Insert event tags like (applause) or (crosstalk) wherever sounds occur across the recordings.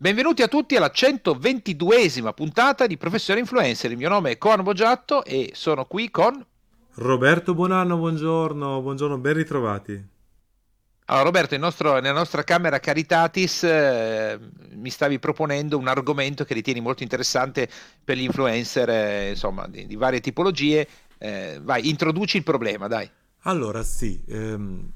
Benvenuti a tutti alla 122esima puntata di Professore Influencer. Il mio nome è Corno Boggiatto e sono qui con Roberto Buonanno, buongiorno, buongiorno, ben ritrovati. Allora Roberto, nostro, nella nostra camera Caritatis eh, mi stavi proponendo un argomento che ritieni molto interessante per gli influencer, eh, insomma, di, di, varie tipologie. Eh, vai, introduci il problema, dai. Allora sì, ehm,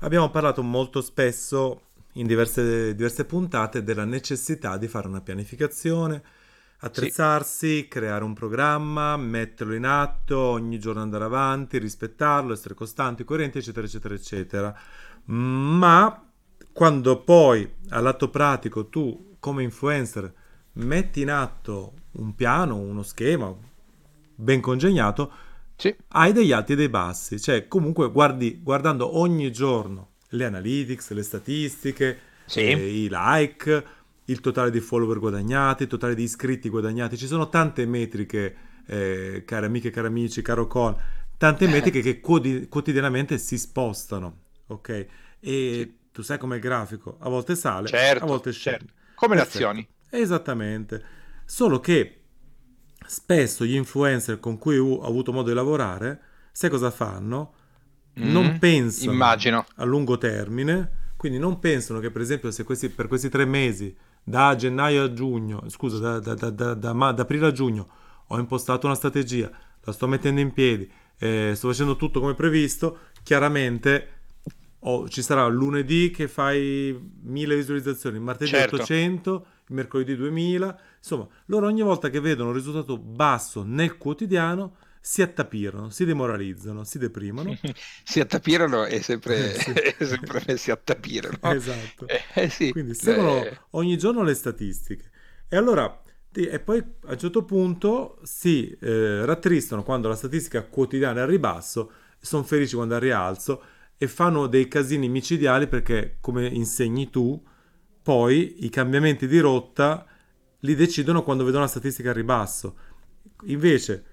abbiamo parlato molto spesso in diverse, diverse puntate della necessità di fare una pianificazione, attrezzarsi, sì. creare un programma, metterlo in atto, ogni giorno andare avanti, rispettarlo, essere costanti, coerenti, eccetera, eccetera, eccetera. Ma quando poi all'atto pratico tu come influencer metti in atto un piano, uno schema ben congegnato, sì. hai degli alti e dei bassi, cioè comunque guardi, guardando ogni giorno le analytics, le statistiche, sì. eh, i like, il totale di follower guadagnati, il totale di iscritti guadagnati. Ci sono tante metriche, eh, care amiche, cari amici, caro Con, tante metriche che quotidianamente si spostano, ok? E sì. tu sai come il grafico, a volte sale, certo, a volte scende. Certo. Come le azioni. Esattamente. Solo che spesso gli influencer con cui ho avuto modo di lavorare, sai cosa fanno? Mm, non pensano immagino. a lungo termine, quindi non pensano che per esempio se questi, per questi tre mesi, da gennaio a giugno, scusa, da, da, da, da, aprile a giugno, ho impostato una strategia, la sto mettendo in piedi, eh, sto facendo tutto come previsto, chiaramente oh, ci sarà lunedì che fai 1000 visualizzazioni, martedì certo. 800, mercoledì 2000, insomma, loro ogni volta che vedono un risultato basso nel quotidiano si attapirano, si demoralizzano, si deprimono. (laughs) si attapirano e sempre, eh, sì. è (laughs) sempre (laughs) si attapirano. Esatto. Eh, sì. Quindi seguono eh. ogni giorno le statistiche. E allora, e poi a un certo punto si eh, rattristano quando la statistica quotidiana è al ribasso, sono felici quando è al rialzo e fanno dei casini micidiali perché, come insegni tu, poi i cambiamenti di rotta li decidono quando vedono la statistica al ribasso. Invece,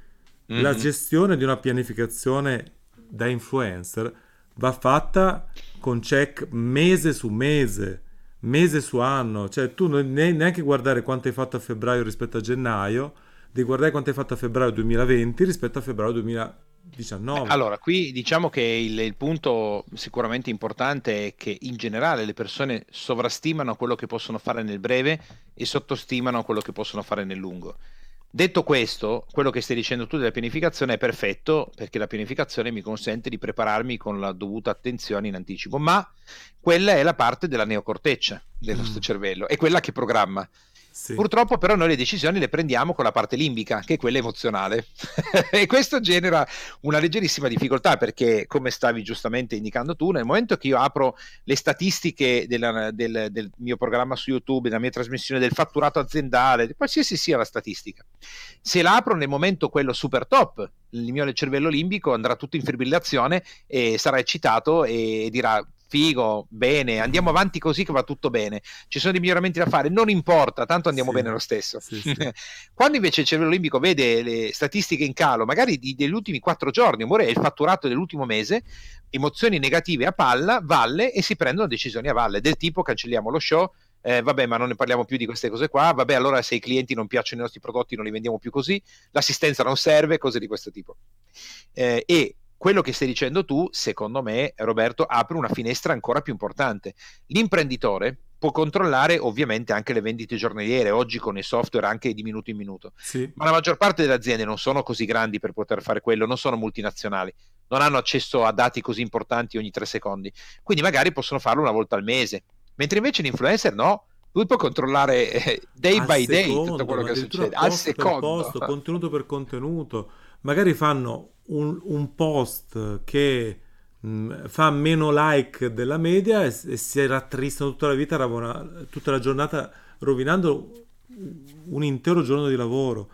mm-hmm. la gestione di una pianificazione da influencer va fatta con check mese su mese, mese su anno, cioè tu non neanche guardare quanto hai fatto a febbraio rispetto a gennaio, devi guardare quanto hai fatto a febbraio 2020 rispetto a febbraio 2019. Allora, qui diciamo che il, il, punto sicuramente importante è che in generale le persone sovrastimano quello che possono fare nel breve e sottostimano quello che possono fare nel lungo. Detto questo, quello che stai dicendo tu della pianificazione è perfetto perché la pianificazione mi consente di prepararmi con la dovuta attenzione in anticipo, ma quella è la parte della neocorteccia del nostro mm. cervello, è quella che programma. Sì. Purtroppo però noi le decisioni le prendiamo con la parte limbica, che è quella emozionale. (laughs) e questo genera una leggerissima difficoltà perché, come stavi giustamente indicando tu, nel momento che io apro le statistiche della, del, del, mio programma su YouTube, della mia trasmissione del fatturato aziendale, qualsiasi sia la statistica, se la apro nel momento quello super top, il mio cervello limbico andrà tutto in fibrillazione e sarà eccitato e dirà figo, bene, andiamo avanti così che va tutto bene. Ci sono dei miglioramenti da fare, non importa, tanto andiamo sì, bene lo stesso. Sì, sì. (laughs) Quando invece il cervello limbico vede le statistiche in calo, magari di, degli ultimi quattro giorni, amore, è il fatturato dell'ultimo mese, emozioni negative a palla, valle e si prendono decisioni a valle, del tipo cancelliamo lo show, eh, vabbè, ma non ne parliamo più di queste cose qua, vabbè, allora se i clienti non piacciono i nostri prodotti non li vendiamo più così, l'assistenza non serve, cose di questo tipo. Eh, e quello che stai dicendo tu, secondo me, Roberto, apre una finestra ancora più importante. L'imprenditore può controllare ovviamente anche le vendite giornaliere, oggi con i software anche di minuto in minuto, sì. ma la maggior parte delle aziende non sono così grandi per poter fare quello, non sono multinazionali, non hanno accesso a dati così importanti ogni tre secondi, quindi magari possono farlo una volta al mese, mentre invece l'influencer no, lui può controllare eh, day al by secondo, day tutto quello che succede, al secondo. Posto, contenuto per contenuto, magari fanno un, un post che mh, mm, fa meno like della media e, e si rattristano tutta la vita, ravona, tutta la giornata, rovinando un intero giorno di lavoro.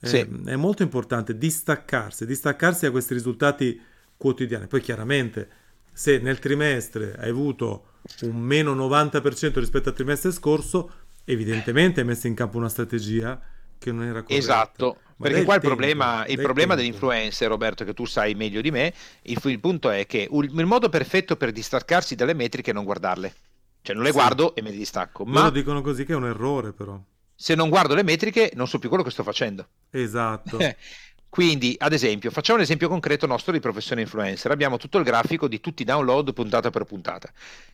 Sì. Eh, è molto importante distaccarsi, distaccarsi da questi risultati quotidiani. Poi chiaramente se nel trimestre hai avuto un meno 90% rispetto al trimestre scorso, evidentemente hai messo in campo una strategia che non era corretta. Esatto, perché qua il tempo, problema, il problema dell'influencer, Roberto, che tu sai meglio di me, il, il punto è che il, il, modo perfetto per distaccarsi dalle metriche è non guardarle. Cioè non le Sì. guardo e me le distacco, Loro ma dicono così che è un errore, però. se non guardo le metriche non so più quello che sto facendo. Esatto. (laughs) Quindi, ad esempio, facciamo un esempio concreto nostro di professione influencer. Abbiamo tutto il grafico di tutti i download puntata per puntata.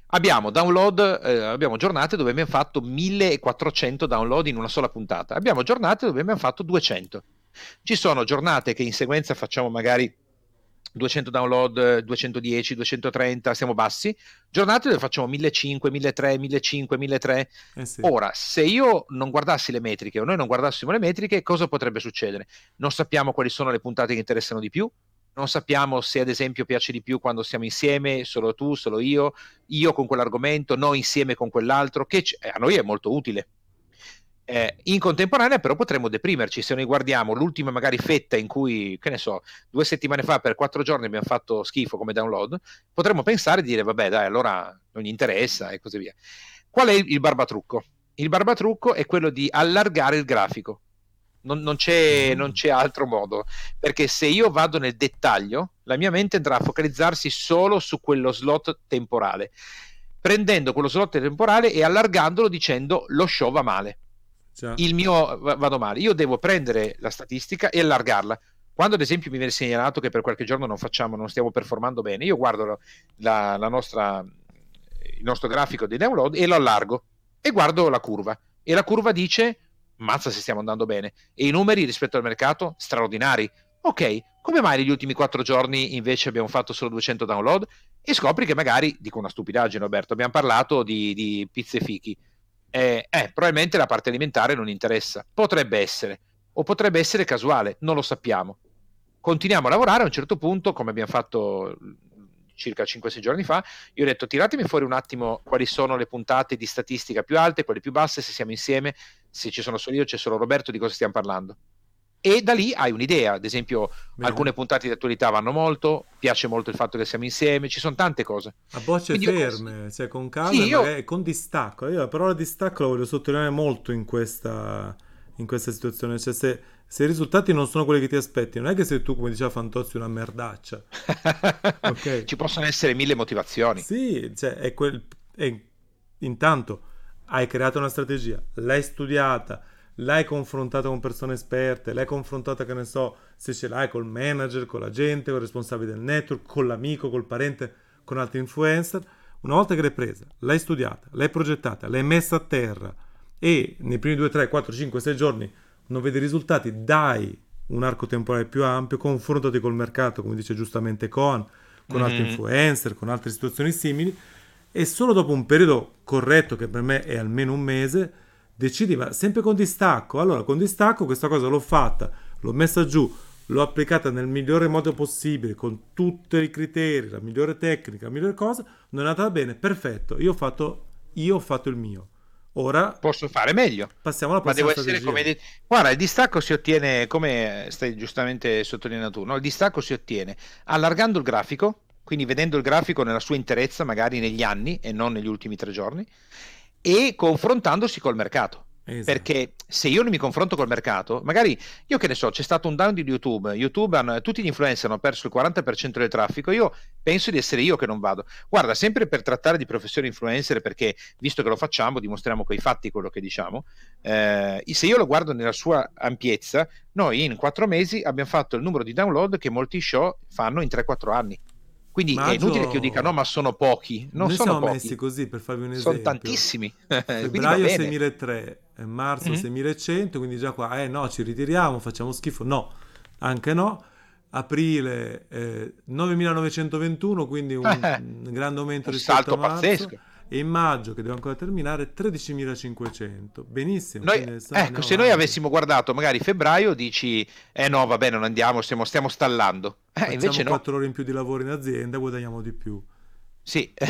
Abbiamo download, eh, abbiamo giornate dove abbiamo fatto 1400 download in una sola puntata. Abbiamo giornate dove abbiamo fatto 200. Ci sono giornate che in sequenza facciamo magari 200 download, 210, 230, siamo bassi. Giornate dove facciamo 1500, 1300, 1500, 1300. Eh sì. Ora, se io non guardassi le metriche o noi non guardassimo le metriche, cosa potrebbe succedere? Non sappiamo quali sono le puntate che interessano di più, non sappiamo se ad esempio piace di più quando siamo insieme, solo tu, solo io, io con quell'argomento, noi insieme con quell'altro, che c- a noi è molto utile. Eh, in contemporanea però potremmo deprimerci se noi guardiamo l'ultima magari fetta in cui, che ne so, due settimane fa per quattro giorni abbiamo fatto schifo come download, potremmo pensare di dire vabbè dai allora non gli interessa e così via. Qual è il il barbatrucco? Il barbatrucco è quello di allargare il grafico. Non, non c'è, Mm. non c'è altro modo, perché se io vado nel dettaglio, la mia mente andrà a focalizzarsi solo su quello slot temporale, prendendo quello slot temporale e allargandolo dicendo lo show va male Già. il mio va- vado male. Io devo prendere la statistica e allargarla. Quando ad esempio mi viene segnalato che per qualche giorno non facciamo, non stiamo performando bene, io guardo la, la- nostra, il nostro grafico dei download e lo allargo e guardo la curva. E la curva dice, mazza se stiamo andando bene. E i numeri rispetto al mercato, straordinari. Ok, come mai negli ultimi quattro giorni invece abbiamo fatto solo 200 download? E scopri che magari, dico una stupidaggine Roberto, abbiamo parlato di, di pizze fichi eh, eh, probabilmente la parte alimentare non interessa. Potrebbe essere, o potrebbe essere casuale, non lo sappiamo. Continuiamo a lavorare, a un certo punto, come abbiamo fatto circa 5-6 giorni fa, io ho detto tiratemi fuori un attimo quali sono le puntate di statistica più alte, quelle più basse, se siamo insieme, se ci sono solo io, c'è solo Roberto, di cosa stiamo parlando. E da lì hai un'idea, ad esempio Bene. alcune puntate di attualità vanno molto, piace molto il fatto che siamo insieme, ci sono tante cose. A bocce Quindi io ferme, cioè con calma, Sì, e io- magari con distacco. Io la parola distacco la voglio sottolineare molto in questa, in questa situazione. Cioè, se, se i risultati non sono quelli che ti aspetti, non è che se tu, come diceva Fantozzi, una merdaccia. (laughs) Ok. Ci possono essere mille motivazioni. Sì, cioè, è quel... è- intanto hai creato una strategia, l'hai studiata, l'hai confrontata con persone esperte, l'hai confrontata, che ne so, se ce l'hai col manager, con la gente, con il responsabile del network, con l'amico, col parente, con altri influencer. Una volta che l'hai presa, l'hai studiata, l'hai progettata, l'hai messa a terra e nei primi 2, 3, 4, 5, 6 giorni non vedi risultati, dai un arco temporale più ampio, confrontati col mercato, come dice giustamente Cohen, con altri Mhm. influencer, con altre situazioni simili e solo dopo un periodo corretto, che per me è almeno un mese, decidi, ma sempre con distacco. Allora, con distacco questa cosa l'ho fatta, l'ho messa giù, l'ho applicata nel migliore modo possibile, con tutti i criteri, la migliore tecnica, la migliore cosa, non è andata bene, perfetto, io ho fatto, io ho fatto il mio. Ora Posso fare meglio. passiamo alla Ma prossima devo essere strategia. come. Guarda, il distacco si ottiene, come stai giustamente sottolineando tu, no? il distacco si ottiene allargando il grafico, quindi vedendo il grafico nella sua interezza, magari negli anni e non negli ultimi tre giorni, e confrontandosi col mercato. Esatto. Perché se io non mi confronto col mercato, magari io che ne so, c'è stato un down di YouTube, YouTube hanno- tutti gli influencer hanno perso il 40% del traffico, io penso di essere io che non vado. Guarda, sempre per trattare di professione influencer, perché visto che lo facciamo, dimostriamo coi fatti quello che diciamo, eh, se io lo guardo nella sua ampiezza, noi in quattro mesi abbiamo fatto il numero di download che molti show fanno in 3-4 anni. Quindi è Maggio- inutile che io dica no, ma sono pochi. Non Noi sono siamo pochi. messi così per farvi un esempio. Sono tantissimi. (laughs) Febbraio bene. 6003, e marzo Mhm. 6100, quindi già qua, eh no, ci ritiriamo, facciamo schifo. No, anche no. Aprile eh, 9921, quindi un, Eh, (laughs) un grande aumento rispetto salto pazzesco. E in maggio, che deve ancora terminare, 13.500. Benissimo. Noi- ecco, se noi avanti. avessimo guardato magari febbraio, dici, eh no, vabbè, non andiamo, stiamo, stiamo stallando. Facciamo invece no, 4 ore in più di lavoro in azienda, guadagniamo di più. sì. (laughs)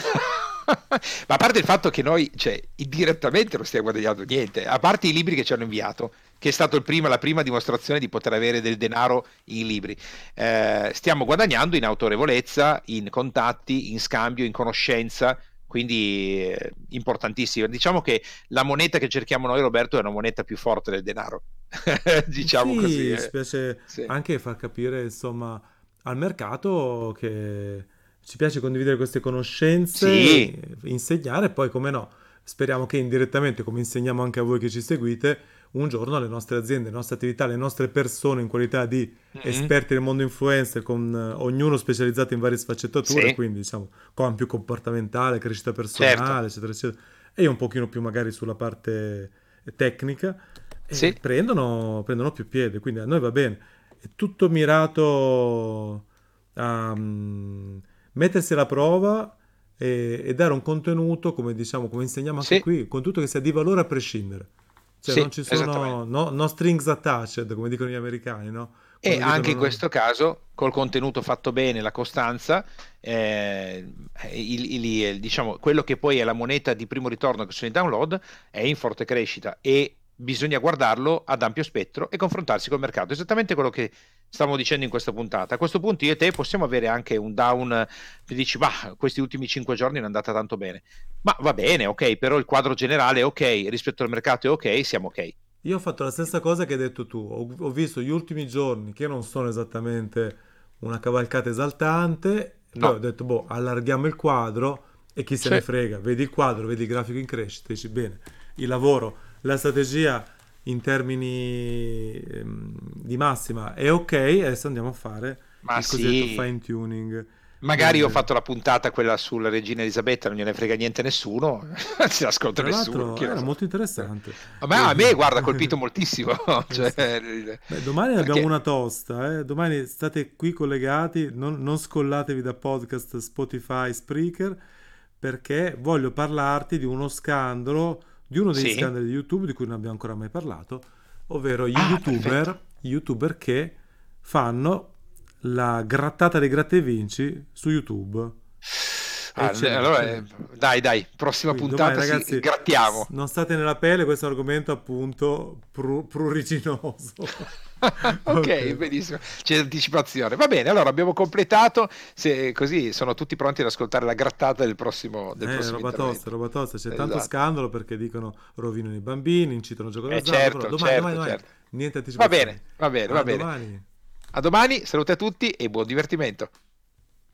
Ma a parte il fatto che noi, cioè, indirettamente non stiamo guadagnando niente, a parte i libri che ci hanno inviato, che è prima- la prima dimostrazione di poter avere del denaro in libri, eh, stiamo guadagnando in autorevolezza, in contatti, in scambio, in conoscenza, quindi eh, importantissimo. Diciamo che la moneta che cerchiamo noi, Roberto, è una moneta più forte del denaro, (laughs) diciamo sì, così. eh. spiace Sì. anche far capire, insomma, al mercato che, ci piace condividere queste conoscenze, Sì, insegnare e poi, come no, speriamo che indirettamente, come insegniamo anche a voi che ci seguite, un giorno le nostre aziende, le nostre attività, le nostre persone in qualità di Mhm. esperti del mondo influencer, con eh, ognuno specializzato in varie sfaccettature, Sì, quindi diciamo con più comportamentale, crescita certo. personale, eccetera, eccetera, e io un pochino più magari sulla parte tecnica, Sì, prendono, prendono più piede, quindi a noi va bene. Tutto mirato a mm, mettersi alla prova e, e dare un contenuto, come diciamo, come insegniamo anche sì, qui, un contenuto che sia di valore a prescindere. Cioè non sì, ci sono no, no strings attached, come dicono gli americani, no? E anche in questo caso, col contenuto fatto bene, la costanza, eh, il- il- il- diciamo, quello che poi è la moneta di primo ritorno che sono i download è in forte crescita e bisogna guardarlo ad ampio spettro e confrontarsi col mercato. Esattamente quello che stavamo dicendo in questa puntata. A questo punto io e te possiamo avere anche un down che dici, bah, questi ultimi cinque giorni non è andata tanto bene. Ma va bene, ok, però il quadro generale è ok, rispetto al mercato è ok, siamo ok. Io ho fatto la stessa cosa che hai detto tu, ho, ho visto gli ultimi giorni che non sono esattamente una cavalcata esaltante, poi ho No, detto, boh, allarghiamo il quadro e chi se sì, ne frega, vedi il quadro, vedi il grafico in crescita, dici, bene, il lavoro, la strategia in termini ehm, di massima è ok, adesso andiamo a fare ma il cosiddetto sì. fine tuning Magari ho del... fatto la puntata quella sulla regina Elisabetta, non gliene frega niente nessuno, non (laughs) si ascolta Tra nessuno, era sa. molto interessante. A me, a me, guarda, ha colpito (laughs) moltissimo, Eh (laughs) cioè. Beh, domani abbiamo perché una tosta, eh. Domani state qui collegati, non, non scollatevi da podcast Spotify, Spreaker, perché voglio parlarti di uno scandalo, di uno degli sì, scandali di YouTube di cui non abbiamo ancora mai parlato, ovvero gli ah. YouTuber, gli YouTuber che fanno la grattata dei gratta e vinci su YouTube. Ah, allora, eh, dai, dai, prossima Quindi domani, puntata si ragazzi, s- grattiamo. non state nella pelle, questo è un argomento appunto pru- pruriginoso. (laughs) Ok, benissimo, c'è anticipazione. Va bene, allora abbiamo completato, se, così sono tutti pronti ad ascoltare la grattata del prossimo, del Eh, prossimo roba tosta, roba tosta, c'è tanto Esatto. scandalo perché dicono rovinano i bambini, incitano a giocare Eh però certo, domani, domani, certo, domani, certo. niente Va anticipazioni. bene, va bene, A va bene. domani. A domani, salute a tutti e buon divertimento.